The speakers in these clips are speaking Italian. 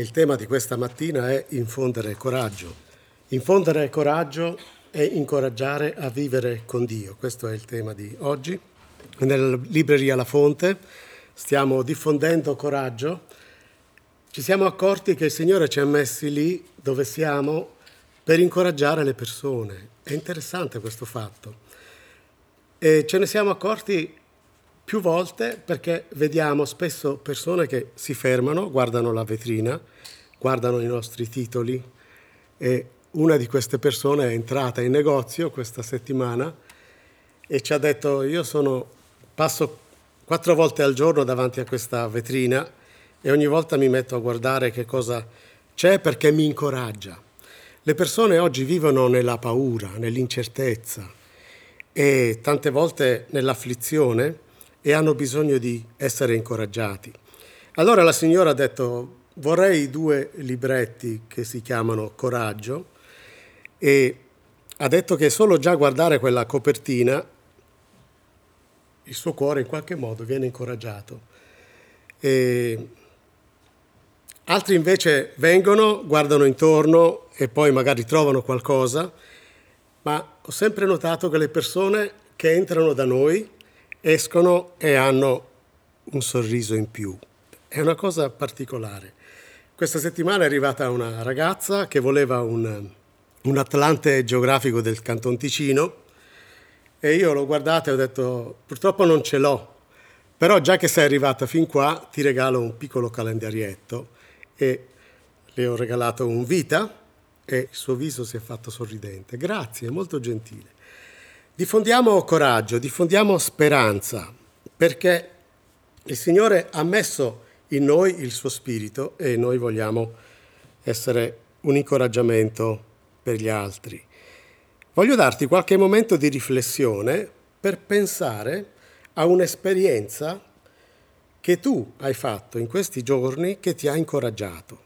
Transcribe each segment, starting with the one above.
Il tema di questa mattina è infondere coraggio. Infondere coraggio è incoraggiare a vivere con Dio. Questo è il tema di oggi. Nella libreria La Fonte stiamo diffondendo coraggio. Ci siamo accorti che il Signore ci ha messi lì dove siamo per incoraggiare le persone. È interessante questo fatto. E ce ne siamo accorti più volte perché vediamo spesso persone che si fermano, guardano la vetrina, guardano i nostri titoli e una di queste persone è entrata in negozio questa settimana e ci ha detto io sono, passo quattro volte al giorno davanti a questa vetrina e ogni volta mi metto a guardare che cosa c'è perché mi incoraggia. Le persone oggi vivono nella paura, nell'incertezza e tante volte nell'afflizione e hanno bisogno di essere incoraggiati. Allora la signora ha detto vorrei due libretti che si chiamano Coraggio e ha detto che solo già guardare quella copertina il suo cuore in qualche modo viene incoraggiato. E altri invece vengono, guardano intorno e poi magari trovano qualcosa, ma ho sempre notato che le persone che entrano da noi escono e hanno un sorriso in più. È una cosa particolare. Questa settimana è arrivata una ragazza che voleva un, un Atlante geografico del Canton Ticino e io l'ho guardata e ho detto purtroppo non ce l'ho, però già che sei arrivata fin qua ti regalo un piccolo calendarietto e le ho regalato un vita e il suo viso si è fatto sorridente. Grazie, molto gentile. Diffondiamo coraggio, diffondiamo speranza, perché il Signore ha messo in noi il suo spirito e noi vogliamo essere un incoraggiamento per gli altri. Voglio darti qualche momento di riflessione per pensare a un'esperienza che tu hai fatto in questi giorni che ti ha incoraggiato.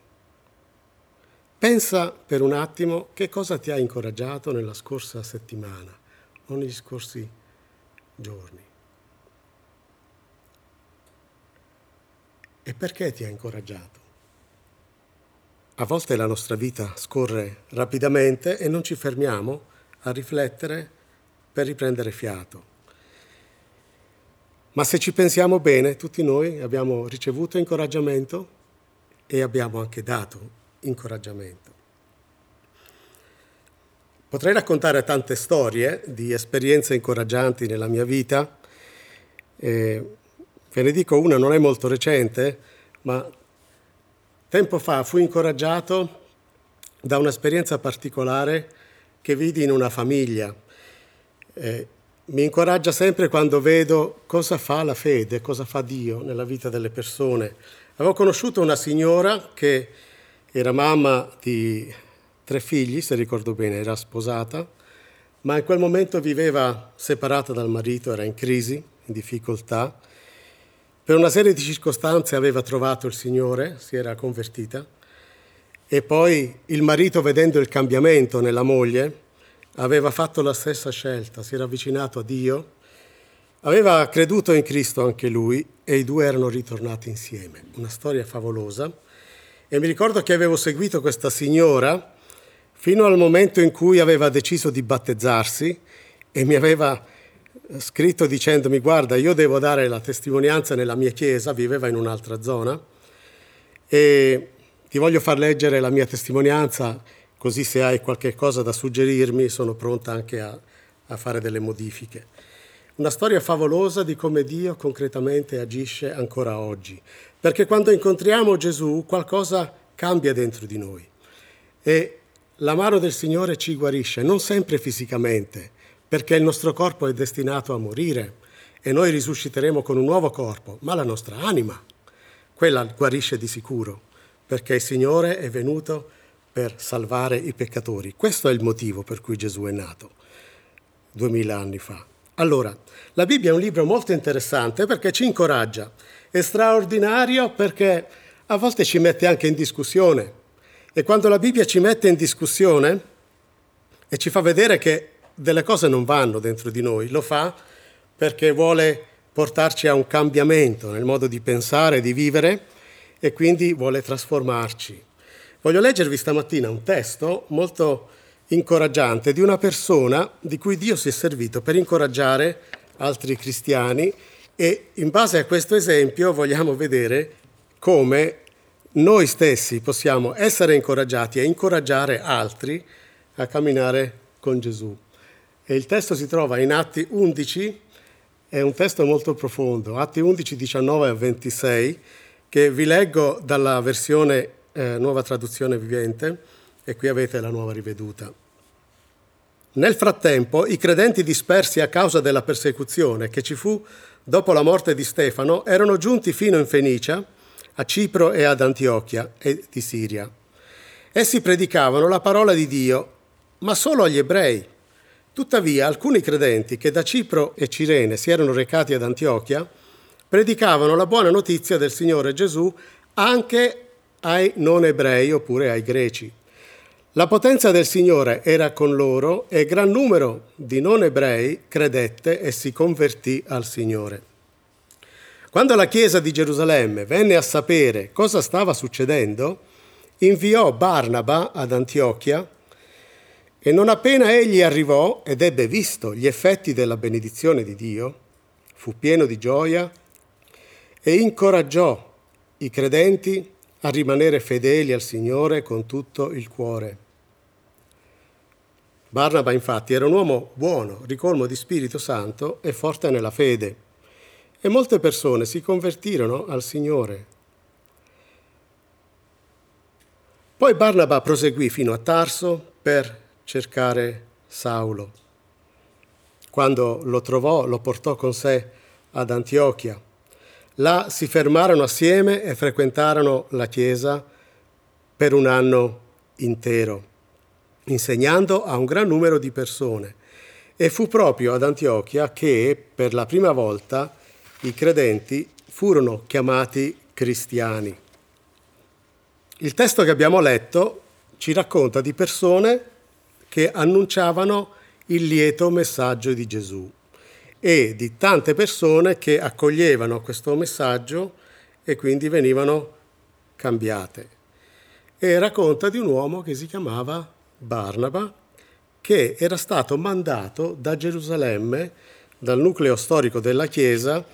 Pensa per un attimo che cosa ti ha incoraggiato nella scorsa settimana o negli scorsi giorni. E perché ti ha incoraggiato? A volte la nostra vita scorre rapidamente e non ci fermiamo a riflettere per riprendere fiato. Ma se ci pensiamo bene, tutti noi abbiamo ricevuto incoraggiamento e abbiamo anche dato incoraggiamento. Potrei raccontare tante storie di esperienze incoraggianti nella mia vita. Eh, ve ne dico una, non è molto recente, ma tempo fa fui incoraggiato da un'esperienza particolare che vidi in una famiglia. Eh, mi incoraggia sempre quando vedo cosa fa la fede, cosa fa Dio nella vita delle persone. Avevo conosciuto una signora che era mamma di tre figli, se ricordo bene, era sposata, ma in quel momento viveva separata dal marito, era in crisi, in difficoltà. Per una serie di circostanze aveva trovato il Signore, si era convertita e poi il marito, vedendo il cambiamento nella moglie, aveva fatto la stessa scelta, si era avvicinato a Dio, aveva creduto in Cristo anche lui e i due erano ritornati insieme. Una storia favolosa. E mi ricordo che avevo seguito questa signora fino al momento in cui aveva deciso di battezzarsi e mi aveva scritto dicendomi guarda io devo dare la testimonianza nella mia chiesa, viveva in un'altra zona e ti voglio far leggere la mia testimonianza così se hai qualche cosa da suggerirmi sono pronta anche a, a fare delle modifiche. Una storia favolosa di come Dio concretamente agisce ancora oggi, perché quando incontriamo Gesù qualcosa cambia dentro di noi e la mano del Signore ci guarisce, non sempre fisicamente, perché il nostro corpo è destinato a morire e noi risusciteremo con un nuovo corpo, ma la nostra anima, quella guarisce di sicuro, perché il Signore è venuto per salvare i peccatori. Questo è il motivo per cui Gesù è nato, duemila anni fa. Allora, la Bibbia è un libro molto interessante perché ci incoraggia, è straordinario perché a volte ci mette anche in discussione e quando la Bibbia ci mette in discussione e ci fa vedere che delle cose non vanno dentro di noi, lo fa perché vuole portarci a un cambiamento nel modo di pensare di vivere e quindi vuole trasformarci. Voglio leggervi stamattina un testo molto incoraggiante di una persona di cui Dio si è servito per incoraggiare altri cristiani e in base a questo esempio vogliamo vedere come noi stessi possiamo essere incoraggiati e incoraggiare altri a camminare con Gesù. E il testo si trova in Atti 11, è un testo molto profondo, Atti 11, 19 a 26, che vi leggo dalla versione eh, nuova traduzione vivente e qui avete la nuova riveduta. Nel frattempo i credenti dispersi a causa della persecuzione che ci fu dopo la morte di Stefano erano giunti fino in Fenicia, a Cipro e ad Antiochia e di Siria. Essi predicavano la parola di Dio, ma solo agli ebrei. Tuttavia alcuni credenti che da Cipro e Cirene si erano recati ad Antiochia predicavano la buona notizia del Signore Gesù anche ai non ebrei oppure ai greci. La potenza del Signore era con loro e gran numero di non ebrei credette e si convertì al Signore. Quando la Chiesa di Gerusalemme venne a sapere cosa stava succedendo, inviò Barnaba ad Antiochia e non appena egli arrivò ed ebbe visto gli effetti della benedizione di Dio, fu pieno di gioia e incoraggiò i credenti a rimanere fedeli al Signore con tutto il cuore. Barnaba infatti era un uomo buono, ricolmo di Spirito Santo e forte nella fede, e molte persone si convertirono al Signore. Poi Barnaba proseguì fino a Tarso per cercare Saulo. Quando lo trovò, lo portò con sé ad Antiochia. Là si fermarono assieme e frequentarono la chiesa per un anno intero insegnando a un gran numero di persone. E fu proprio ad Antiochia che per la prima volta i credenti furono chiamati cristiani. Il testo che abbiamo letto ci racconta di persone che annunciavano il lieto messaggio di Gesù e di tante persone che accoglievano questo messaggio e quindi venivano cambiate. E racconta di un uomo che si chiamava Barnaba, che era stato mandato da Gerusalemme, dal nucleo storico della Chiesa,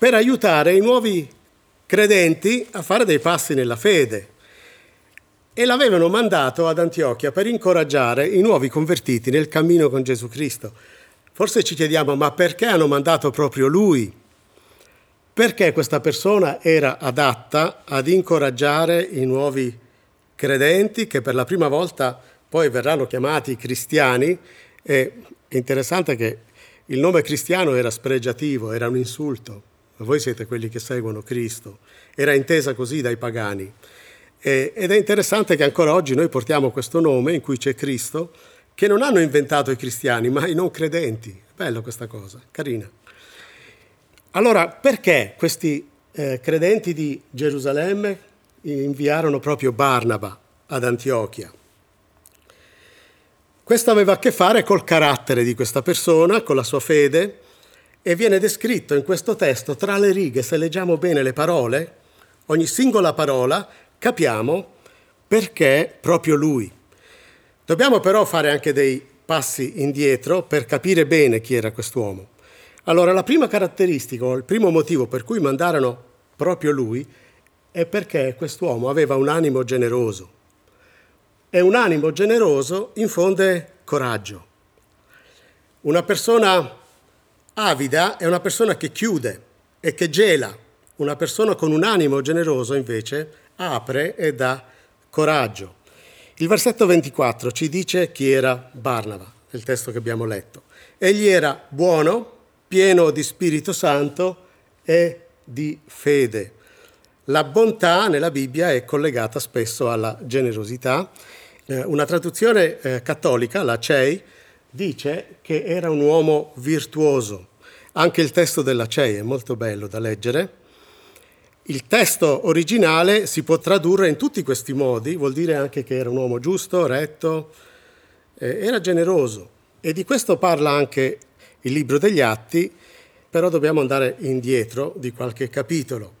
per aiutare i nuovi credenti a fare dei passi nella fede. E l'avevano mandato ad Antiochia per incoraggiare i nuovi convertiti nel cammino con Gesù Cristo. Forse ci chiediamo, ma perché hanno mandato proprio lui? Perché questa persona era adatta ad incoraggiare i nuovi credenti che per la prima volta poi verranno chiamati cristiani. è interessante che il nome cristiano era spregiativo, era un insulto. Voi siete quelli che seguono Cristo. Era intesa così dai pagani. ed è interessante che ancora oggi noi portiamo questo nome in cui c'è Cristo, che non hanno inventato i cristiani, ma i non credenti. Bello questa cosa, carina. Allora, perché questi eh, credenti di Gerusalemme inviarono proprio Barnaba ad Antiochia? Questo aveva a che fare col carattere di questa persona, con la sua fede, e viene descritto in questo testo tra le righe, se leggiamo bene le parole, ogni singola parola, capiamo perché proprio lui. Dobbiamo però fare anche dei passi indietro per capire bene chi era quest'uomo. Allora, la prima caratteristica, o il primo motivo per cui mandarono proprio lui, è perché quest'uomo aveva un animo generoso e un animo generoso infonde coraggio. Una persona avida è una persona che chiude e che gela. Una persona con un animo generoso invece apre e dà coraggio. Il versetto 24 ci dice chi era Barnaba, il testo che abbiamo letto. Egli era buono, pieno di Spirito Santo e di fede. La bontà nella Bibbia è collegata spesso alla generosità eh, una traduzione eh, cattolica, la CEI, dice che era un uomo virtuoso. Anche il testo della CEI è molto bello da leggere. Il testo originale si può tradurre in tutti questi modi, vuol dire anche che era un uomo giusto, retto, eh, era generoso. E di questo parla anche il libro degli Atti, però dobbiamo andare indietro di qualche capitolo.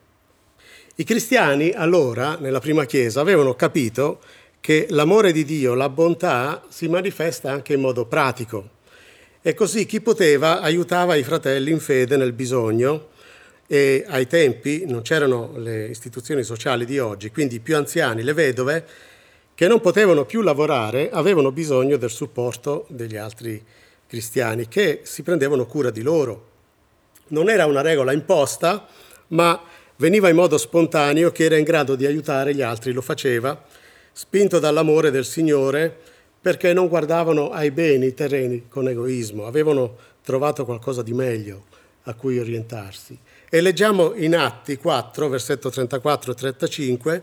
I cristiani allora, nella prima Chiesa, avevano capito che l'amore di Dio, la bontà, si manifesta anche in modo pratico. E così chi poteva aiutava i fratelli in fede nel bisogno e ai tempi non c'erano le istituzioni sociali di oggi, quindi i più anziani, le vedove, che non potevano più lavorare, avevano bisogno del supporto degli altri cristiani che si prendevano cura di loro. Non era una regola imposta, ma veniva in modo spontaneo chi era in grado di aiutare gli altri lo faceva, spinto dall'amore del Signore, perché non guardavano ai beni terreni con egoismo, avevano trovato qualcosa di meglio a cui orientarsi. E leggiamo in Atti 4, versetto 34-35,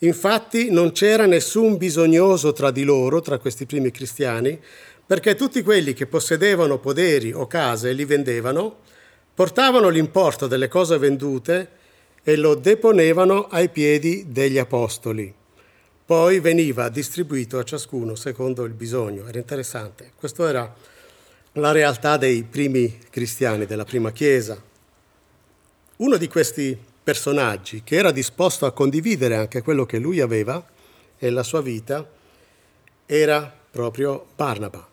infatti non c'era nessun bisognoso tra di loro, tra questi primi cristiani, perché tutti quelli che possedevano poderi o case li vendevano, portavano l'importo delle cose vendute e lo deponevano ai piedi degli apostoli. Poi veniva distribuito a ciascuno secondo il bisogno. Era interessante. Questa era la realtà dei primi cristiani, della prima Chiesa. Uno di questi personaggi che era disposto a condividere anche quello che lui aveva e la sua vita era proprio Barnaba.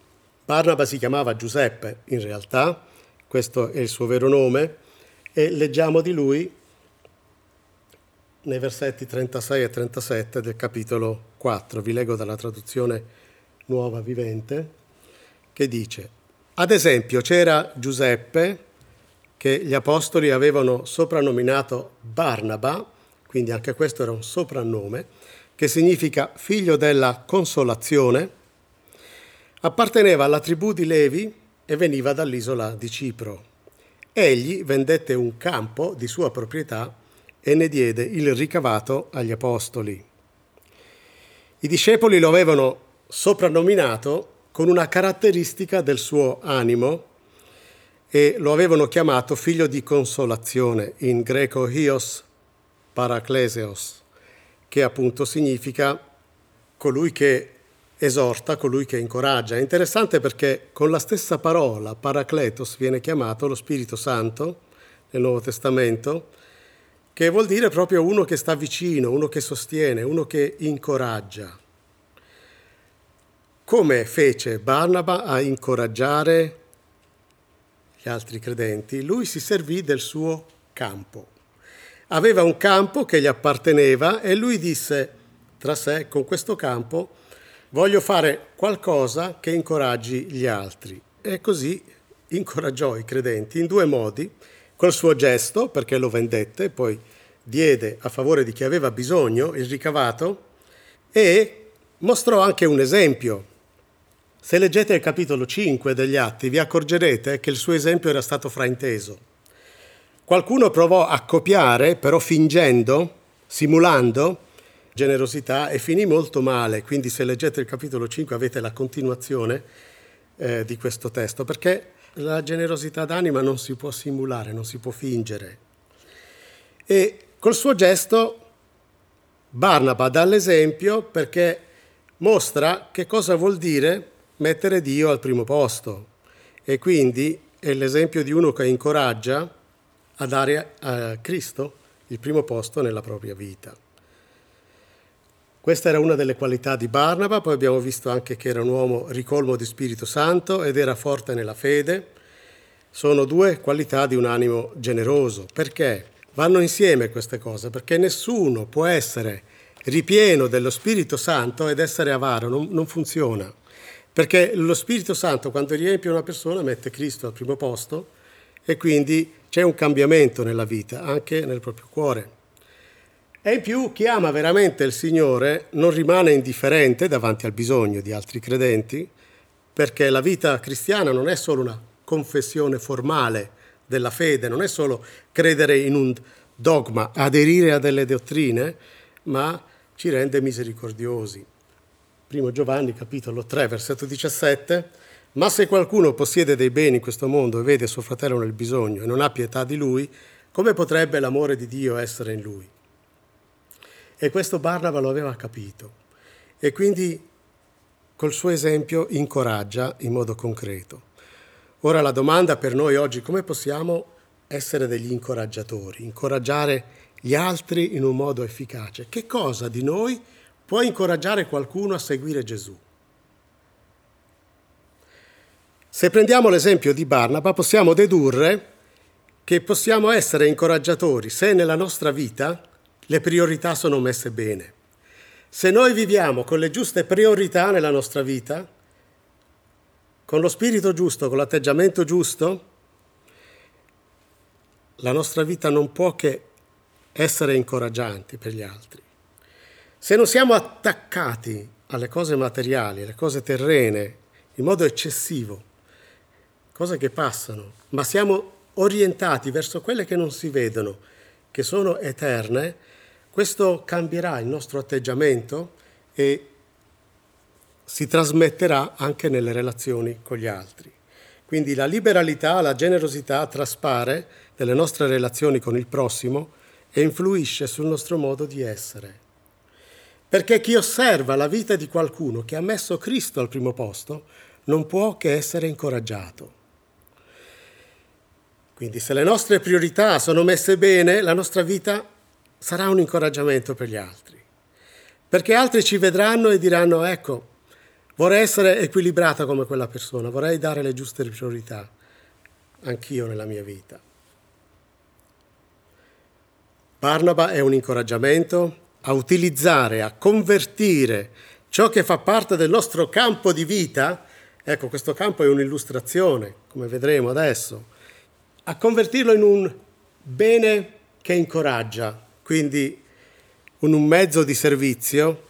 Barnaba si chiamava Giuseppe in realtà, questo è il suo vero nome, e leggiamo di lui nei versetti 36 e 37 del capitolo 4. Vi leggo dalla traduzione nuova vivente, che dice, ad esempio c'era Giuseppe, che gli apostoli avevano soprannominato Barnaba, quindi anche questo era un soprannome, che significa figlio della consolazione, apparteneva alla tribù di Levi e veniva dall'isola di Cipro. Egli vendette un campo di sua proprietà e ne diede il ricavato agli apostoli. I discepoli lo avevano soprannominato con una caratteristica del suo animo e lo avevano chiamato figlio di consolazione, in greco hios parakleseos, che appunto significa colui che esorta, colui che incoraggia. È interessante perché con la stessa parola parakletos viene chiamato lo Spirito Santo nel Nuovo Testamento, che vuol dire proprio uno che sta vicino, uno che sostiene, uno che incoraggia. Come fece Barnaba a incoraggiare gli altri credenti, lui si servì del suo campo. Aveva un campo che gli apparteneva e lui disse tra sé, con questo campo voglio fare qualcosa che incoraggi gli altri. E così incoraggiò i credenti in due modi, col suo gesto, perché lo vendette, poi diede a favore di chi aveva bisogno il ricavato, e mostrò anche un esempio se leggete il capitolo 5 degli Atti vi accorgerete che il suo esempio era stato frainteso. Qualcuno provò a copiare, però fingendo, simulando generosità e finì molto male. Quindi se leggete il capitolo 5 avete la continuazione eh, di questo testo, perché la generosità d'anima non si può simulare, non si può fingere. E col suo gesto Barnaba dà l'esempio perché mostra che cosa vuol dire mettere Dio al primo posto e quindi è l'esempio di uno che incoraggia a dare a Cristo il primo posto nella propria vita. Questa era una delle qualità di Barnaba, poi abbiamo visto anche che era un uomo ricolmo di Spirito Santo ed era forte nella fede. Sono due qualità di un animo generoso. Perché? Vanno insieme queste cose, perché nessuno può essere ripieno dello Spirito Santo ed essere avaro, non, non funziona. Perché lo Spirito Santo quando riempie una persona mette Cristo al primo posto e quindi c'è un cambiamento nella vita, anche nel proprio cuore. E in più chi ama veramente il Signore non rimane indifferente davanti al bisogno di altri credenti, perché la vita cristiana non è solo una confessione formale della fede, non è solo credere in un dogma, aderire a delle dottrine, ma ci rende misericordiosi. 1 Giovanni capitolo 3 versetto 17, ma se qualcuno possiede dei beni in questo mondo e vede suo fratello nel bisogno e non ha pietà di lui, come potrebbe l'amore di Dio essere in lui? E questo Barnaba lo aveva capito e quindi col suo esempio incoraggia in modo concreto. Ora la domanda per noi oggi, come possiamo essere degli incoraggiatori, incoraggiare gli altri in un modo efficace. Che cosa di noi può incoraggiare qualcuno a seguire Gesù? Se prendiamo l'esempio di Barnaba, possiamo dedurre che possiamo essere incoraggiatori se nella nostra vita le priorità sono messe bene. Se noi viviamo con le giuste priorità nella nostra vita, con lo spirito giusto, con l'atteggiamento giusto, la nostra vita non può che essere incoraggianti per gli altri. Se non siamo attaccati alle cose materiali, alle cose terrene, in modo eccessivo, cose che passano, ma siamo orientati verso quelle che non si vedono, che sono eterne, questo cambierà il nostro atteggiamento e si trasmetterà anche nelle relazioni con gli altri. Quindi la liberalità, la generosità traspare nelle nostre relazioni con il prossimo e influisce sul nostro modo di essere. Perché chi osserva la vita di qualcuno che ha messo Cristo al primo posto non può che essere incoraggiato. Quindi se le nostre priorità sono messe bene, la nostra vita sarà un incoraggiamento per gli altri. Perché altri ci vedranno e diranno, ecco, vorrei essere equilibrata come quella persona, vorrei dare le giuste priorità, anch'io nella mia vita. Barnaba è un incoraggiamento a utilizzare, a convertire ciò che fa parte del nostro campo di vita, ecco questo campo è un'illustrazione, come vedremo adesso, a convertirlo in un bene che incoraggia, quindi in un mezzo di servizio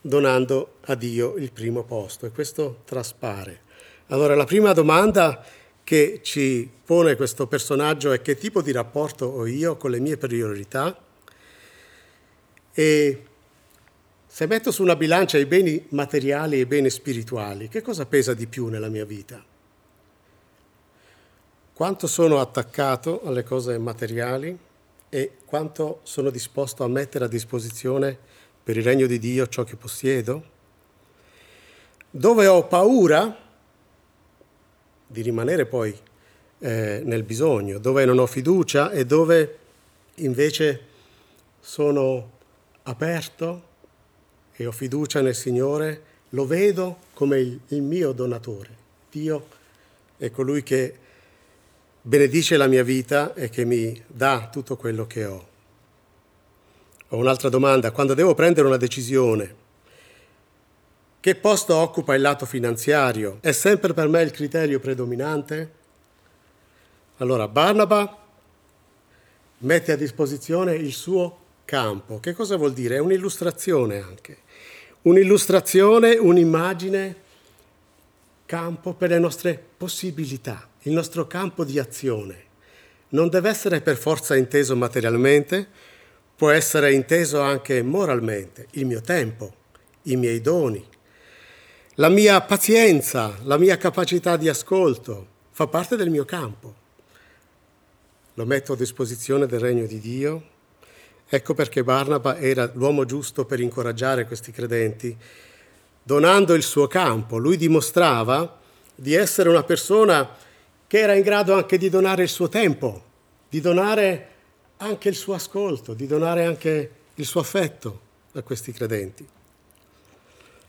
donando a Dio il primo posto e questo traspare. Allora la prima domanda che ci pone questo personaggio è che tipo di rapporto ho io con le mie priorità e se metto su una bilancia i beni materiali e i beni spirituali, che cosa pesa di più nella mia vita? Quanto sono attaccato alle cose materiali e quanto sono disposto a mettere a disposizione per il regno di Dio ciò che possiedo? Dove ho paura di rimanere poi eh, nel bisogno, dove non ho fiducia e dove invece sono aperto e ho fiducia nel Signore, lo vedo come il, il mio donatore. Dio è colui che benedice la mia vita e che mi dà tutto quello che ho. Ho un'altra domanda, quando devo prendere una decisione, che posto occupa il lato finanziario? È sempre per me il criterio predominante? Allora, Barnaba mette a disposizione il suo campo. Che cosa vuol dire? È un'illustrazione anche. Un'illustrazione, un'immagine, campo per le nostre possibilità il nostro campo di azione non deve essere per forza inteso materialmente, può essere inteso anche moralmente, il mio tempo, i miei doni, la mia pazienza, la mia capacità di ascolto, fa parte del mio campo. Lo metto a disposizione del regno di Dio. Ecco perché Barnaba era l'uomo giusto per incoraggiare questi credenti, donando il suo campo. Lui dimostrava di essere una persona che era in grado anche di donare il suo tempo, di donare anche il suo ascolto, di donare anche il suo affetto a questi credenti.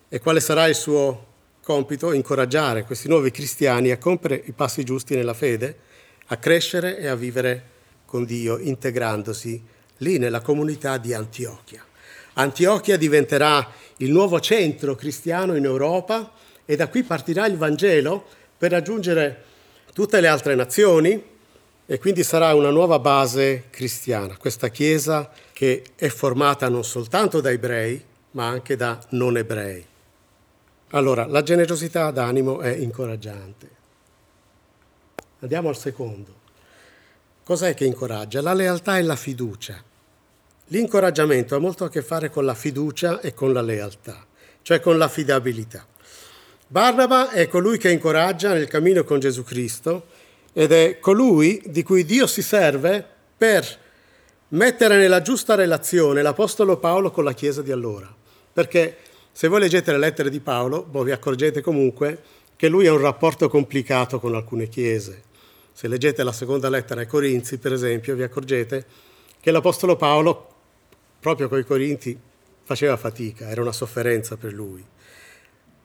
E quale sarà il suo compito? Incoraggiare questi nuovi cristiani a compiere i passi giusti nella fede, a crescere e a vivere con Dio, integrandosi lì nella comunità di Antiochia. Antiochia diventerà il nuovo centro cristiano in Europa e da qui partirà il Vangelo per raggiungere tutte le altre nazioni e quindi sarà una nuova base cristiana, questa Chiesa che è formata non soltanto da ebrei, ma anche da non ebrei. Allora, la generosità d'animo è incoraggiante. Andiamo al secondo. Cos'è che incoraggia? La lealtà e la fiducia. L'incoraggiamento ha molto a che fare con la fiducia e con la lealtà, cioè con l'affidabilità. Barnaba è colui che incoraggia nel cammino con Gesù Cristo ed è colui di cui Dio si serve per mettere nella giusta relazione l'Apostolo Paolo con la Chiesa di allora. Perché se voi leggete le lettere di Paolo, voi vi accorgete comunque che lui ha un rapporto complicato con alcune chiese. Se leggete la seconda lettera ai Corinzi, per esempio, vi accorgete che l'Apostolo Paolo, proprio con i Corinti, faceva fatica, era una sofferenza per lui.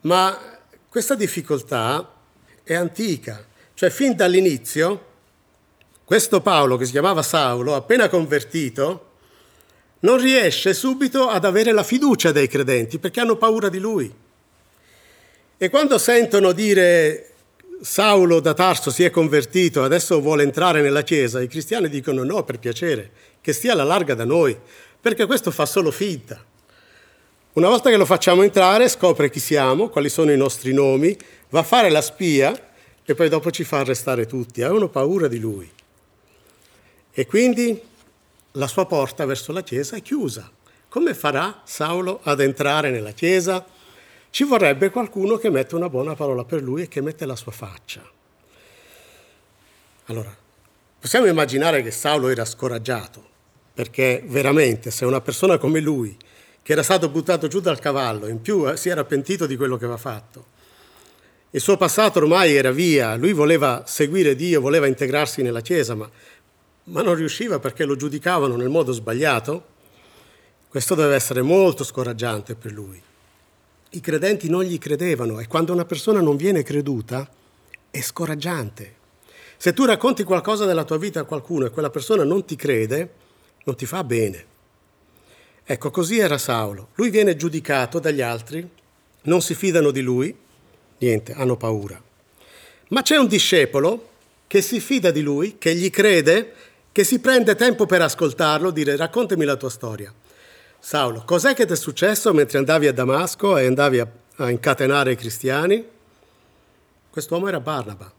Ma questa difficoltà è antica, cioè fin dall'inizio questo Paolo, che si chiamava Saulo, appena convertito, non riesce subito ad avere la fiducia dei credenti perché hanno paura di lui. E quando sentono dire Saulo da Tarso si è convertito, adesso vuole entrare nella Chiesa, i cristiani dicono no, per piacere, che stia alla larga da noi, perché questo fa solo finta. Una volta che lo facciamo entrare, scopre chi siamo, quali sono i nostri nomi, va a fare la spia e poi dopo ci fa arrestare tutti. Avevano paura di lui. E quindi la sua porta verso la Chiesa è chiusa. Come farà Saulo ad entrare nella Chiesa? Ci vorrebbe qualcuno che mette una buona parola per lui e che mette la sua faccia. Allora, possiamo immaginare che Saulo era scoraggiato, perché veramente se una persona come lui, che era stato buttato giù dal cavallo, in più eh, si era pentito di quello che aveva fatto, il suo passato ormai era via, lui voleva seguire Dio, voleva integrarsi nella Chiesa, ma, ma non riusciva perché lo giudicavano nel modo sbagliato, questo deve essere molto scoraggiante per lui i credenti non gli credevano e quando una persona non viene creduta è scoraggiante. Se tu racconti qualcosa della tua vita a qualcuno e quella persona non ti crede, non ti fa bene. Ecco, così era Saulo. Lui viene giudicato dagli altri, non si fidano di lui, niente, hanno paura. Ma c'è un discepolo che si fida di lui, che gli crede, che si prende tempo per ascoltarlo, dire raccontami la tua storia. Saulo, cos'è che ti è successo mentre andavi a Damasco e andavi a, a incatenare i cristiani? Quest'uomo era Barnaba.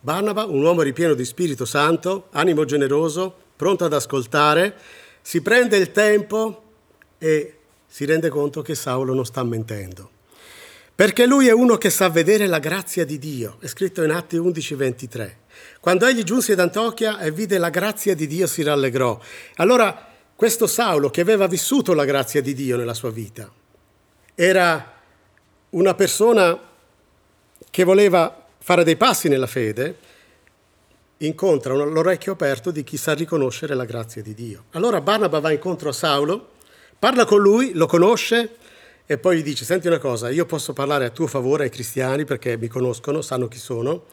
Barnaba, un uomo ripieno di Spirito Santo, animo generoso, pronto ad ascoltare, si prende il tempo e si rende conto che Saulo non sta mentendo. Perché lui è uno che sa vedere la grazia di Dio, è scritto in Atti 11:23. Quando egli giunse ad Antiochia e vide la grazia di Dio si rallegrò. Allora questo Saulo che aveva vissuto la grazia di Dio nella sua vita era una persona che voleva fare dei passi nella fede, incontra l'orecchio aperto di chi sa riconoscere la grazia di Dio. Allora Barnaba va incontro a Saulo, parla con lui, lo conosce e poi gli dice, senti una cosa, io posso parlare a tuo favore ai cristiani perché mi conoscono, sanno chi sono,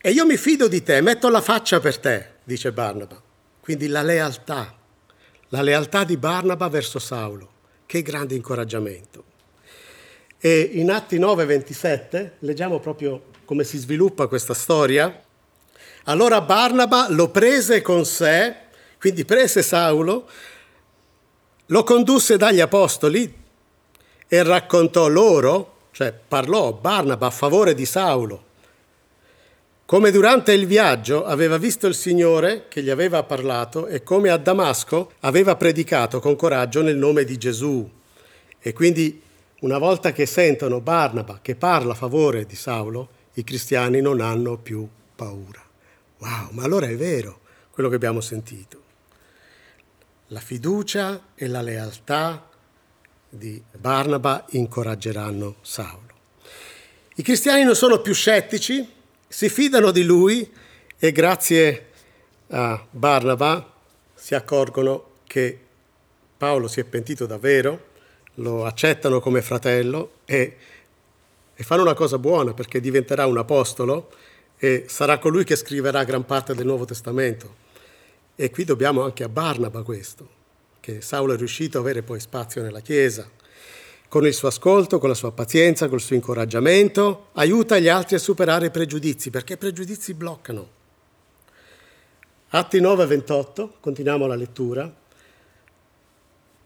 e io mi fido di te, metto la faccia per te, dice Barnaba. Quindi la lealtà la lealtà di Barnaba verso Saulo. Che grande incoraggiamento. E in Atti 9:27 leggiamo proprio come si sviluppa questa storia. Allora Barnaba lo prese con sé, quindi prese Saulo, lo condusse dagli apostoli e raccontò loro, cioè parlò Barnaba a favore di Saulo come durante il viaggio aveva visto il Signore che gli aveva parlato e come a Damasco aveva predicato con coraggio nel nome di Gesù. E quindi una volta che sentono Barnaba che parla a favore di Saulo, i cristiani non hanno più paura. Wow, ma allora è vero quello che abbiamo sentito. La fiducia e la lealtà di Barnaba incoraggeranno Saulo. I cristiani non sono più scettici, si fidano di lui e grazie a Barnaba si accorgono che Paolo si è pentito davvero, lo accettano come fratello e, e fanno una cosa buona perché diventerà un apostolo e sarà colui che scriverà gran parte del Nuovo Testamento. E qui dobbiamo anche a Barnaba questo, che Saulo è riuscito ad avere poi spazio nella Chiesa con il suo ascolto, con la sua pazienza, col suo incoraggiamento, aiuta gli altri a superare i pregiudizi, perché i pregiudizi bloccano. Atti 9 28, continuiamo la lettura.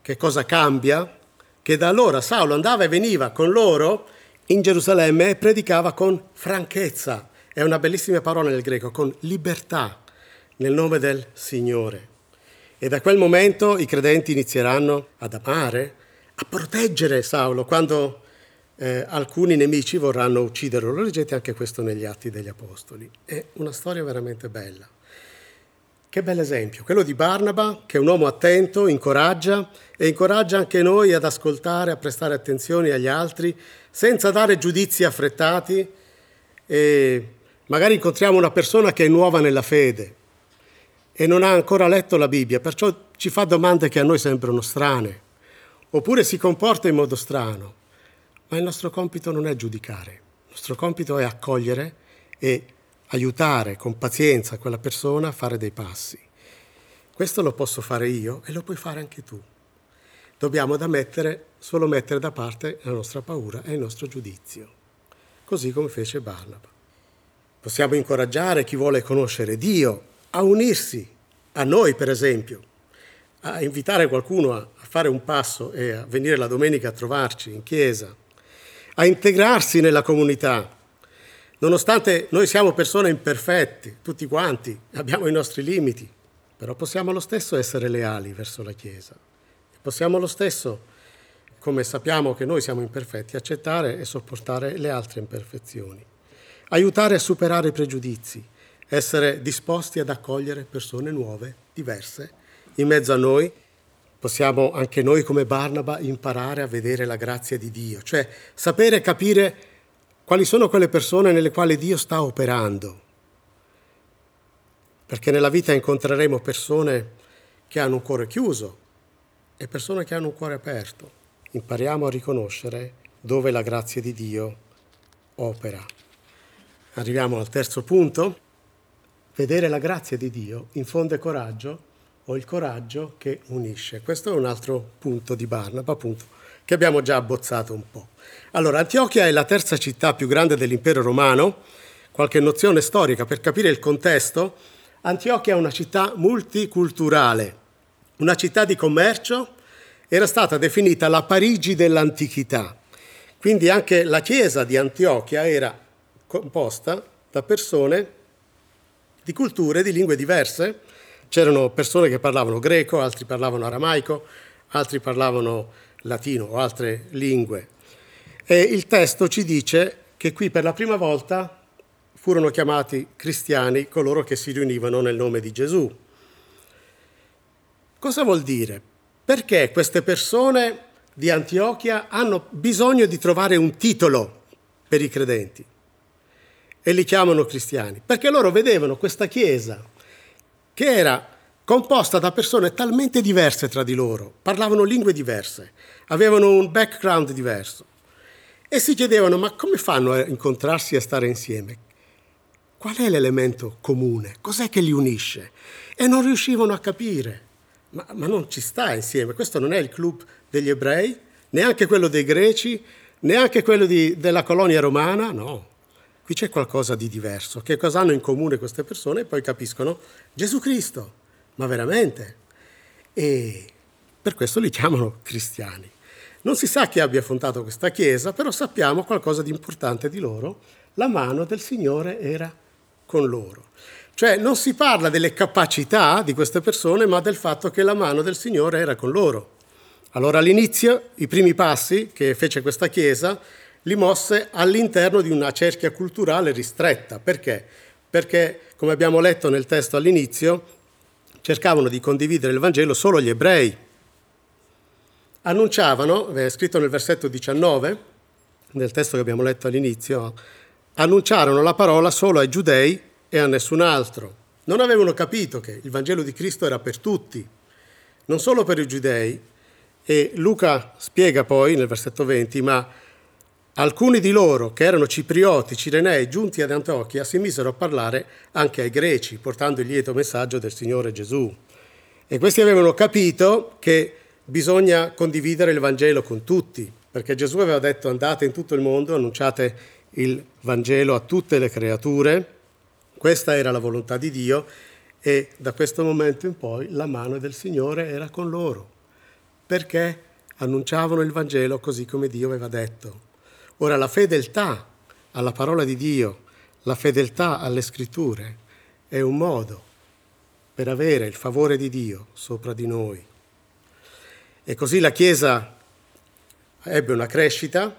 Che cosa cambia? Che da allora Saulo andava e veniva con loro in Gerusalemme e predicava con franchezza. È una bellissima parola nel greco, con libertà, nel nome del Signore. E da quel momento i credenti inizieranno ad amare, a proteggere Saulo quando eh, alcuni nemici vorranno ucciderlo. Lo leggete anche questo negli Atti degli Apostoli. È una storia veramente bella. Che bel esempio, quello di Barnaba, che è un uomo attento, incoraggia e incoraggia anche noi ad ascoltare, a prestare attenzione agli altri, senza dare giudizi affrettati. E magari incontriamo una persona che è nuova nella fede e non ha ancora letto la Bibbia, perciò ci fa domande che a noi sembrano strane, oppure si comporta in modo strano. Ma il nostro compito non è giudicare, il nostro compito è accogliere e aiutare con pazienza quella persona a fare dei passi. Questo lo posso fare io e lo puoi fare anche tu. Dobbiamo mettere, solo mettere da parte la nostra paura e il nostro giudizio, così come fece Barnaba. Possiamo incoraggiare chi vuole conoscere Dio a unirsi a noi, per esempio, a invitare qualcuno a fare un passo e a venire la domenica a trovarci in chiesa, a integrarsi nella comunità, nonostante noi siamo persone imperfette, tutti quanti, abbiamo i nostri limiti, però possiamo lo stesso essere leali verso la Chiesa. Possiamo lo stesso, come sappiamo che noi siamo imperfetti, accettare e sopportare le altre imperfezioni. Aiutare a superare i pregiudizi, essere disposti ad accogliere persone nuove, diverse, in mezzo a noi. Possiamo anche noi come Barnaba imparare a vedere la grazia di Dio, cioè sapere e capire quali sono quelle persone nelle quali Dio sta operando, perché nella vita incontreremo persone che hanno un cuore chiuso e persone che hanno un cuore aperto. Impariamo a riconoscere dove la grazia di Dio opera. Arriviamo al terzo punto. Vedere la grazia di Dio infonde coraggio o il coraggio che unisce. Questo è un altro punto di Barnaba, appunto, che abbiamo già abbozzato un po'. Allora, Antiochia è la terza città più grande dell'impero romano. Qualche nozione storica per capire il contesto Antiochia è una città multiculturale, una città di commercio, era stata definita la Parigi dell'antichità. Quindi anche la chiesa di Antiochia era composta da persone di culture, di lingue diverse. C'erano persone che parlavano greco, altri parlavano aramaico, altri parlavano latino o altre lingue. E il testo ci dice che qui per la prima volta furono chiamati cristiani coloro che si riunivano nel nome di Gesù. Cosa vuol dire? Perché queste persone di Antiochia hanno bisogno di trovare un titolo per i credenti e li chiamano cristiani? Perché loro vedevano questa chiesa che era composta da persone talmente diverse tra di loro, parlavano lingue diverse, avevano un background diverso e si chiedevano ma come fanno a incontrarsi e a stare insieme? Qual è l'elemento comune? Cos'è che li unisce? E non riuscivano a capire. Ma, ma non ci sta insieme. Questo non è il club degli ebrei, neanche quello dei greci, neanche quello di, della colonia romana. No, qui c'è qualcosa di diverso. Che cosa hanno in comune queste persone? E poi capiscono Gesù Cristo. Ma veramente? E per questo li chiamano cristiani. Non si sa chi abbia fondato questa chiesa, però sappiamo qualcosa di importante di loro. La mano del Signore era con loro. Cioè non si parla delle capacità di queste persone, ma del fatto che la mano del Signore era con loro. Allora all'inizio i primi passi che fece questa Chiesa li mosse all'interno di una cerchia culturale ristretta. Perché? Perché, come abbiamo letto nel testo all'inizio, cercavano di condividere il Vangelo solo gli ebrei. Annunciavano, è scritto nel versetto 19, nel testo che abbiamo letto all'inizio, annunciarono la parola solo ai giudei e a nessun altro. Non avevano capito che il Vangelo di Cristo era per tutti, non solo per i giudei. E Luca spiega poi nel versetto 20, ma alcuni di loro, che erano ciprioti, cirenei, giunti ad Antiochia, si misero a parlare anche ai greci, portando il lieto messaggio del Signore Gesù. E questi avevano capito che bisogna condividere il Vangelo con tutti, perché Gesù aveva detto andate in tutto il mondo, annunciate il Vangelo a tutte le creature, questa era la volontà di Dio e da questo momento in poi la mano del Signore era con loro, perché annunciavano il Vangelo così come Dio aveva detto. Ora la fedeltà alla parola di Dio, la fedeltà alle scritture è un modo per avere il favore di Dio sopra di noi. E così la Chiesa ebbe una crescita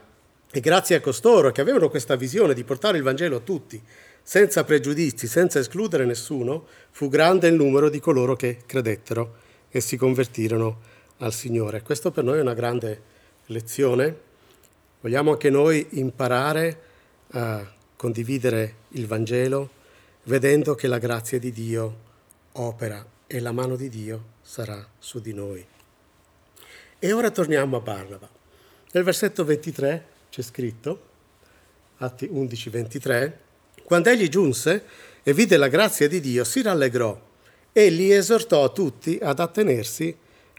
e grazie a costoro che avevano questa visione di portare il Vangelo a tutti, senza pregiudizi, senza escludere nessuno, fu grande il numero di coloro che credettero e si convertirono al Signore. Questo per noi è una grande lezione. Vogliamo anche noi imparare a condividere il Vangelo vedendo che la grazia di Dio opera e la mano di Dio sarà su di noi. E ora torniamo a Barnaba. Nel versetto 23 c'è scritto, Atti 11, 23, quando egli giunse e vide la grazia di Dio, si rallegrò e li esortò tutti ad attenersi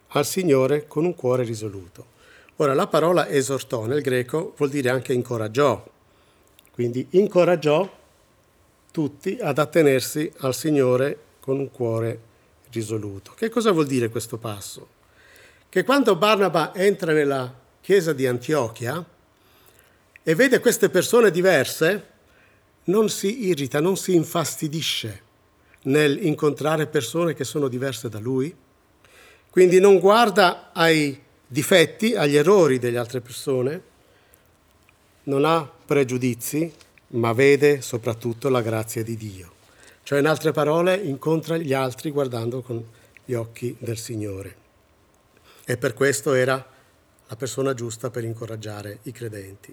al Signore con un cuore risoluto. Ora, la parola esortò nel greco vuol dire anche incoraggiò, quindi incoraggiò tutti ad attenersi al Signore con un cuore risoluto. Che cosa vuol dire questo passo? Che quando Barnaba entra nella chiesa di Antiochia e vede queste persone diverse, non si irrita, non si infastidisce nel incontrare persone che sono diverse da lui, quindi non guarda ai difetti, agli errori delle altre persone, non ha pregiudizi, ma vede soprattutto la grazia di Dio. Cioè, in altre parole, incontra gli altri guardando con gli occhi del Signore. E per questo era la persona giusta per incoraggiare i credenti.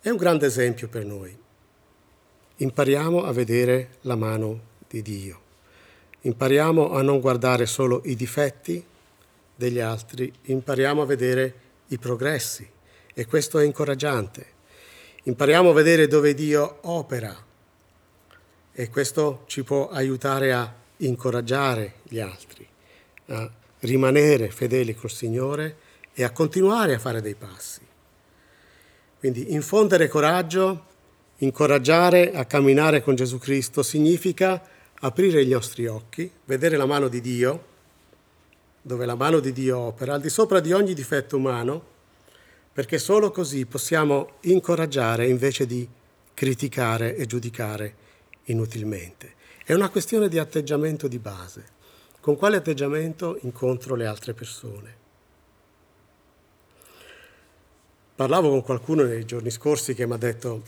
È un grande esempio per noi. Impariamo a vedere la mano di Dio. Impariamo a non guardare solo i difetti degli altri, impariamo a vedere i progressi e questo è incoraggiante. Impariamo a vedere dove Dio opera e questo ci può aiutare a incoraggiare gli altri, a rimanere fedeli col Signore e a continuare a fare dei passi. Quindi infondere coraggio, incoraggiare a camminare con Gesù Cristo significa aprire i nostri occhi, vedere la mano di Dio, dove la mano di Dio opera, al di sopra di ogni difetto umano, perché solo così possiamo incoraggiare invece di criticare e giudicare inutilmente. È una questione di atteggiamento di base. Con quale atteggiamento incontro le altre persone? Parlavo con qualcuno nei giorni scorsi che mi ha detto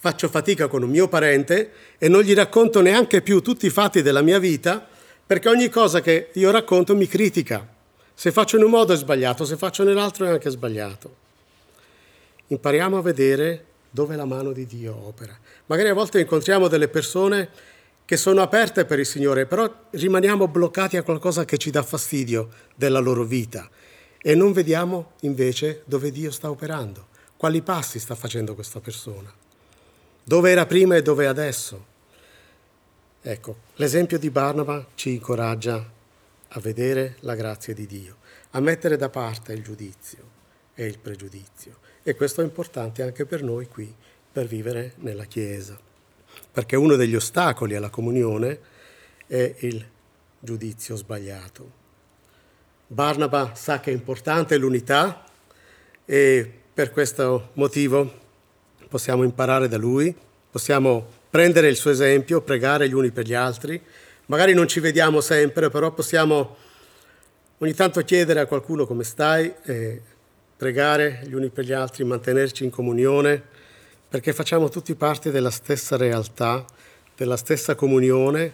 faccio fatica con un mio parente e non gli racconto neanche più tutti i fatti della mia vita perché ogni cosa che io racconto mi critica. Se faccio in un modo è sbagliato, se faccio nell'altro è anche sbagliato impariamo a vedere dove la mano di Dio opera. Magari a volte incontriamo delle persone che sono aperte per il Signore, però rimaniamo bloccati a qualcosa che ci dà fastidio della loro vita e non vediamo invece dove Dio sta operando, quali passi sta facendo questa persona, dove era prima e dove è adesso. Ecco, l'esempio di Barnaba ci incoraggia a vedere la grazia di Dio, a mettere da parte il giudizio e il pregiudizio e questo è importante anche per noi qui, per vivere nella Chiesa, perché uno degli ostacoli alla comunione è il giudizio sbagliato. Barnaba sa che è importante l'unità e per questo motivo possiamo imparare da lui, possiamo prendere il suo esempio, pregare gli uni per gli altri. Magari non ci vediamo sempre, però possiamo ogni tanto chiedere a qualcuno come stai pregare gli uni per gli altri, mantenerci in comunione, perché facciamo tutti parte della stessa realtà, della stessa comunione,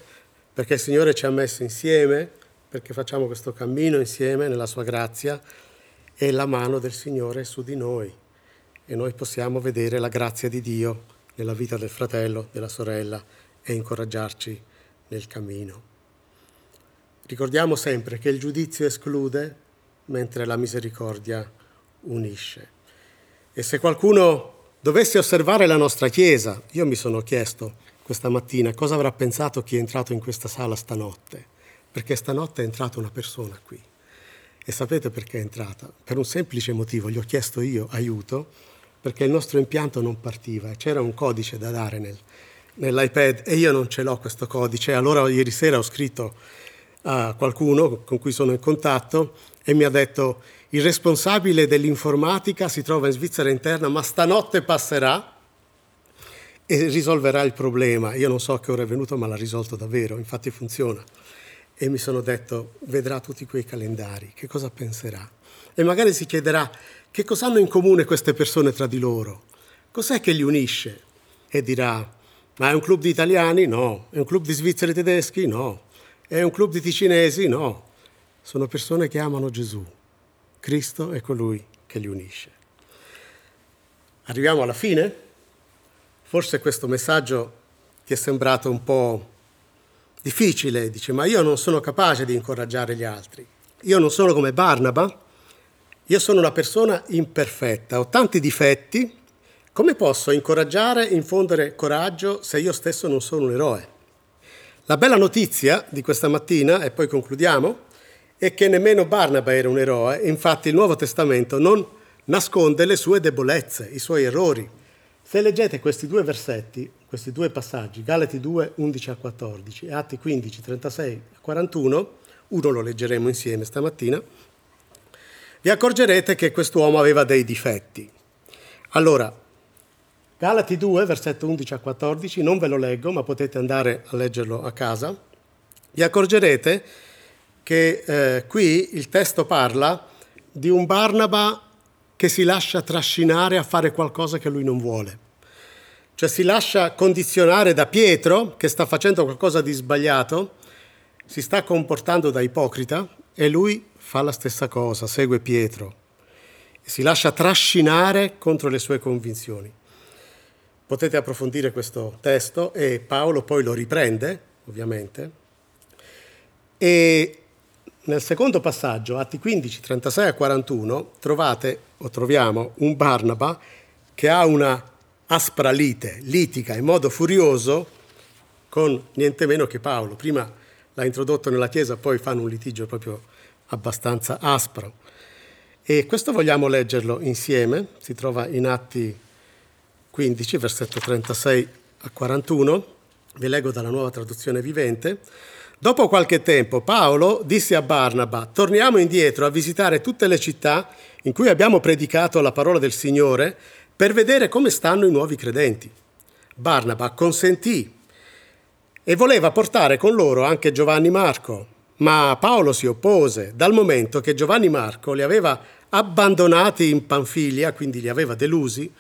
perché il Signore ci ha messo insieme, perché facciamo questo cammino insieme nella sua grazia e la mano del Signore è su di noi e noi possiamo vedere la grazia di Dio nella vita del fratello, della sorella e incoraggiarci nel cammino. Ricordiamo sempre che il giudizio esclude mentre la misericordia unisce. E se qualcuno dovesse osservare la nostra Chiesa, io mi sono chiesto questa mattina cosa avrà pensato chi è entrato in questa sala stanotte, perché stanotte è entrata una persona qui. E sapete perché è entrata? Per un semplice motivo, gli ho chiesto io aiuto, perché il nostro impianto non partiva c'era un codice da dare nel, nell'iPad e io non ce l'ho questo codice. Allora ieri sera ho scritto a qualcuno con cui sono in contatto e mi ha detto il responsabile dell'informatica si trova in Svizzera interna, ma stanotte passerà e risolverà il problema. Io non so che ora è venuto, ma l'ha risolto davvero, infatti funziona. E mi sono detto, vedrà tutti quei calendari, che cosa penserà? E magari si chiederà, che cosa hanno in comune queste persone tra di loro? Cos'è che li unisce? E dirà, ma è un club di italiani? No. È un club di svizzeri tedeschi? No. È un club di ticinesi? No. Sono persone che amano Gesù Cristo è colui che li unisce. Arriviamo alla fine? Forse questo messaggio ti è sembrato un po' difficile, dice, ma io non sono capace di incoraggiare gli altri. Io non sono come Barnaba, io sono una persona imperfetta, ho tanti difetti, come posso incoraggiare, infondere coraggio se io stesso non sono un eroe? La bella notizia di questa mattina, e poi concludiamo, è che nemmeno Barnaba era un eroe, infatti il Nuovo Testamento non nasconde le sue debolezze, i suoi errori. Se leggete questi due versetti, questi due passaggi, Galati 2, 11 a 14 e Atti 15, 36 a 41, uno lo leggeremo insieme stamattina, vi accorgerete che quest'uomo aveva dei difetti. Allora, Galati 2, versetto 11 a 14, non ve lo leggo, ma potete andare a leggerlo a casa, vi accorgerete che eh, qui il testo parla di un Barnaba che si lascia trascinare a fare qualcosa che lui non vuole. Cioè si lascia condizionare da Pietro, che sta facendo qualcosa di sbagliato, si sta comportando da ipocrita e lui fa la stessa cosa, segue Pietro. Si lascia trascinare contro le sue convinzioni. Potete approfondire questo testo e Paolo poi lo riprende, ovviamente. E nel secondo passaggio, Atti 15, 36 a 41, trovate o troviamo un Barnaba che ha una aspra lite, litiga in modo furioso con niente meno che Paolo. Prima l'ha introdotto nella Chiesa, poi fanno un litigio proprio abbastanza aspro. E questo vogliamo leggerlo insieme, si trova in Atti 15, versetto 36 a 41, vi leggo dalla nuova traduzione vivente. Dopo qualche tempo Paolo disse a Barnaba, torniamo indietro a visitare tutte le città in cui abbiamo predicato la parola del Signore per vedere come stanno i nuovi credenti. Barnaba consentì e voleva portare con loro anche Giovanni Marco, ma Paolo si oppose dal momento che Giovanni Marco li aveva abbandonati in Panfilia, quindi li aveva delusi,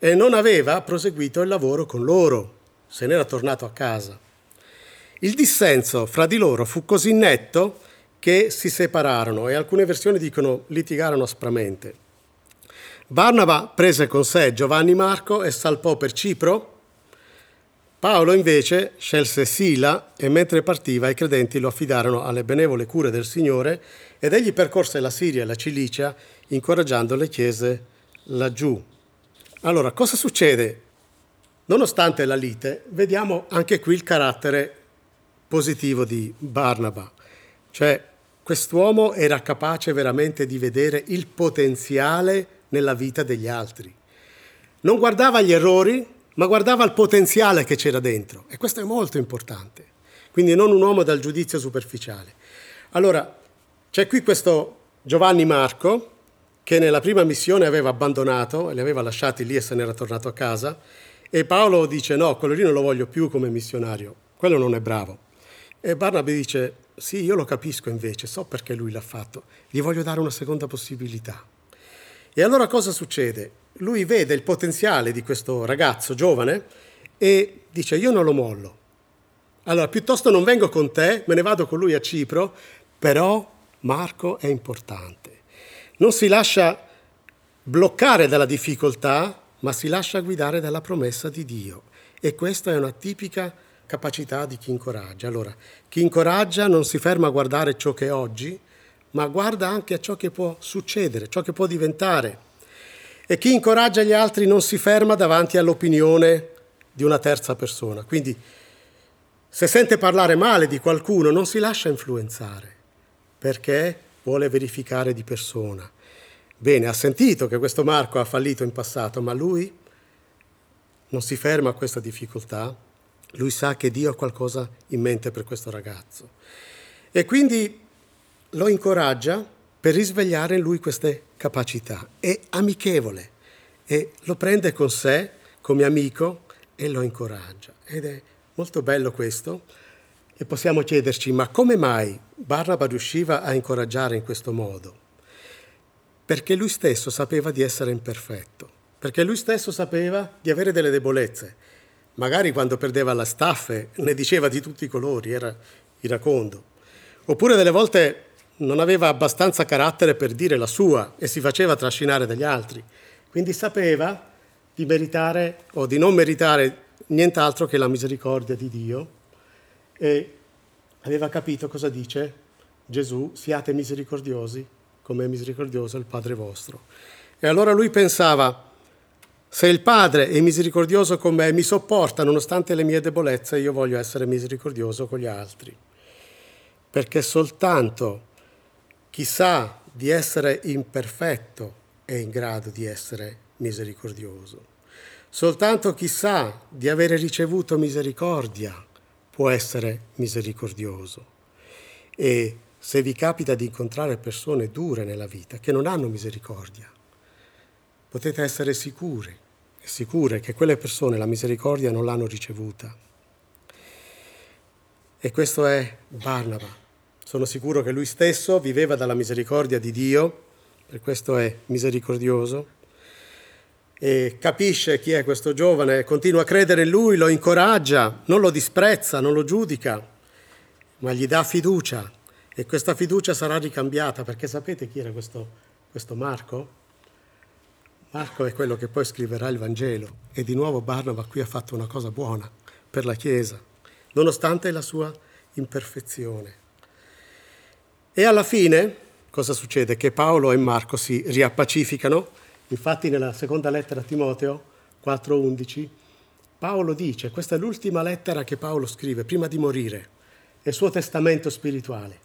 e non aveva proseguito il lavoro con loro, se n'era tornato a casa. Il dissenso fra di loro fu così netto che si separarono e alcune versioni dicono litigarono aspramente. Barnaba prese con sé Giovanni Marco e salpò per Cipro. Paolo invece scelse Sila e mentre partiva i credenti lo affidarono alle benevole cure del Signore ed egli percorse la Siria e la Cilicia incoraggiando le chiese laggiù. Allora, cosa succede? Nonostante la lite, vediamo anche qui il carattere positivo di Barnaba, cioè quest'uomo era capace veramente di vedere il potenziale nella vita degli altri. Non guardava gli errori, ma guardava il potenziale che c'era dentro e questo è molto importante. Quindi non un uomo dal giudizio superficiale. Allora, c'è qui questo Giovanni Marco che nella prima missione aveva abbandonato, li aveva lasciati lì e se n'era tornato a casa, e Paolo dice no, quello lì non lo voglio più come missionario, quello non è bravo. E Barnabe dice sì, io lo capisco invece, so perché lui l'ha fatto, gli voglio dare una seconda possibilità. E allora cosa succede? Lui vede il potenziale di questo ragazzo giovane e dice io non lo mollo. Allora, piuttosto non vengo con te, me ne vado con lui a Cipro, però Marco è importante non si lascia bloccare dalla difficoltà, ma si lascia guidare dalla promessa di Dio. E questa è una tipica capacità di chi incoraggia. Allora, chi incoraggia non si ferma a guardare ciò che è oggi, ma guarda anche a ciò che può succedere, ciò che può diventare. E chi incoraggia gli altri non si ferma davanti all'opinione di una terza persona. Quindi, se sente parlare male di qualcuno, non si lascia influenzare, perché vuole verificare di persona. Bene, ha sentito che questo Marco ha fallito in passato, ma lui non si ferma a questa difficoltà, lui sa che Dio ha qualcosa in mente per questo ragazzo. E quindi lo incoraggia per risvegliare in lui queste capacità. È amichevole e lo prende con sé come amico e lo incoraggia. Ed è molto bello questo. E possiamo chiederci, ma come mai Barnaba riusciva a incoraggiare in questo modo? Perché lui stesso sapeva di essere imperfetto, perché lui stesso sapeva di avere delle debolezze. Magari quando perdeva la staffe ne diceva di tutti i colori, era iracondo. Oppure delle volte non aveva abbastanza carattere per dire la sua e si faceva trascinare dagli altri. Quindi sapeva di meritare o di non meritare nient'altro che la misericordia di Dio e aveva capito cosa dice Gesù, siate misericordiosi come è misericordioso il Padre vostro. E allora lui pensava, se il Padre è misericordioso con me, mi sopporta nonostante le mie debolezze, io voglio essere misericordioso con gli altri. Perché soltanto chi sa di essere imperfetto è in grado di essere misericordioso. Soltanto chi sa di avere ricevuto misericordia può essere misericordioso. E se vi capita di incontrare persone dure nella vita che non hanno misericordia, potete essere sicuri sicure che quelle persone la misericordia non l'hanno ricevuta. E questo è Barnaba. Sono sicuro che lui stesso viveva dalla misericordia di Dio, per questo è misericordioso, e capisce chi è questo giovane, continua a credere in lui, lo incoraggia, non lo disprezza, non lo giudica, ma gli dà fiducia e questa fiducia sarà ricambiata, perché sapete chi era questo, questo Marco? Marco è quello che poi scriverà il Vangelo e di nuovo Barnaba qui ha fatto una cosa buona per la Chiesa, nonostante la sua imperfezione. E alla fine cosa succede? Che Paolo e Marco si riappacificano, infatti nella seconda lettera a Timoteo 4:11 Paolo dice, questa è l'ultima lettera che Paolo scrive prima di morire, è il suo testamento spirituale.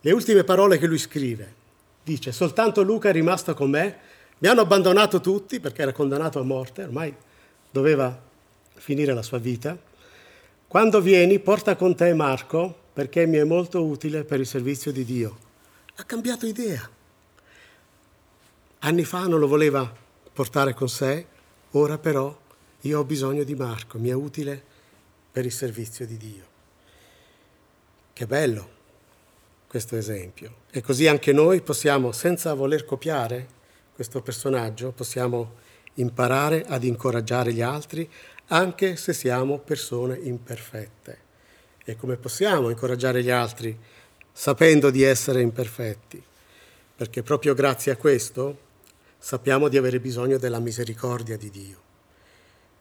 Le ultime parole che lui scrive, dice, soltanto Luca è rimasto con me, mi hanno abbandonato tutti perché era condannato a morte, ormai doveva finire la sua vita. Quando vieni, porta con te Marco perché mi è molto utile per il servizio di Dio. Ha cambiato idea. Anni fa non lo voleva portare con sé, ora però io ho bisogno di Marco, mi è utile per il servizio di Dio. Che bello questo esempio. E così anche noi possiamo, senza voler copiare questo personaggio, possiamo imparare ad incoraggiare gli altri anche se siamo persone imperfette. E come possiamo incoraggiare gli altri sapendo di essere imperfetti? Perché proprio grazie a questo sappiamo di avere bisogno della misericordia di Dio.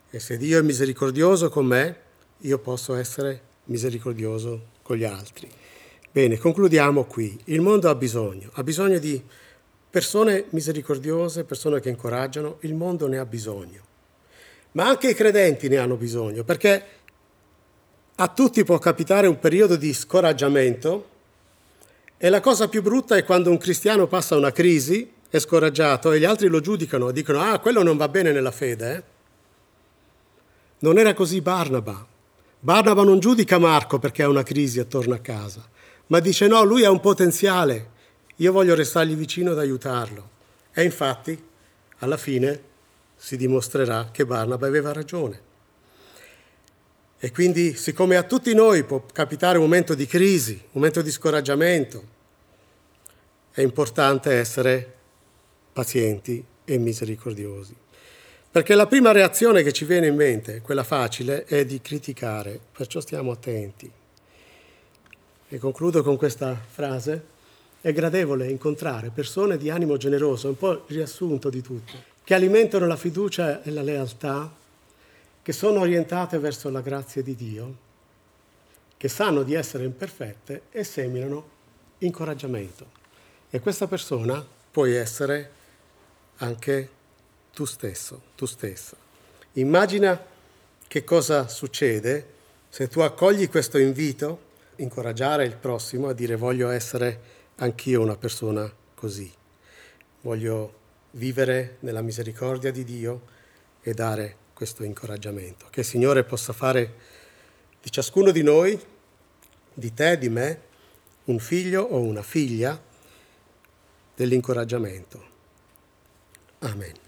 E se Dio è misericordioso con me, io posso essere misericordioso con gli altri. Bene, concludiamo qui. Il mondo ha bisogno, ha bisogno di persone misericordiose, persone che incoraggiano, il mondo ne ha bisogno. Ma anche i credenti ne hanno bisogno, perché a tutti può capitare un periodo di scoraggiamento e la cosa più brutta è quando un cristiano passa una crisi, è scoraggiato e gli altri lo giudicano, dicono ah, quello non va bene nella fede. Eh? Non era così Barnaba. Barnaba non giudica Marco perché ha una crisi attorno a casa ma dice no, lui ha un potenziale, io voglio restargli vicino ad aiutarlo. E infatti, alla fine, si dimostrerà che Barnaba aveva ragione. E quindi, siccome a tutti noi può capitare un momento di crisi, un momento di scoraggiamento, è importante essere pazienti e misericordiosi. Perché la prima reazione che ci viene in mente, quella facile, è di criticare, perciò stiamo attenti. E concludo con questa frase. È gradevole incontrare persone di animo generoso, un po' il riassunto di tutto, che alimentano la fiducia e la lealtà, che sono orientate verso la grazia di Dio, che sanno di essere imperfette e seminano incoraggiamento. E questa persona puoi essere anche tu stesso, tu stessa. Immagina che cosa succede se tu accogli questo invito incoraggiare il prossimo a dire voglio essere anch'io una persona così, voglio vivere nella misericordia di Dio e dare questo incoraggiamento. Che il Signore possa fare di ciascuno di noi, di te, di me, un figlio o una figlia dell'incoraggiamento. Amen.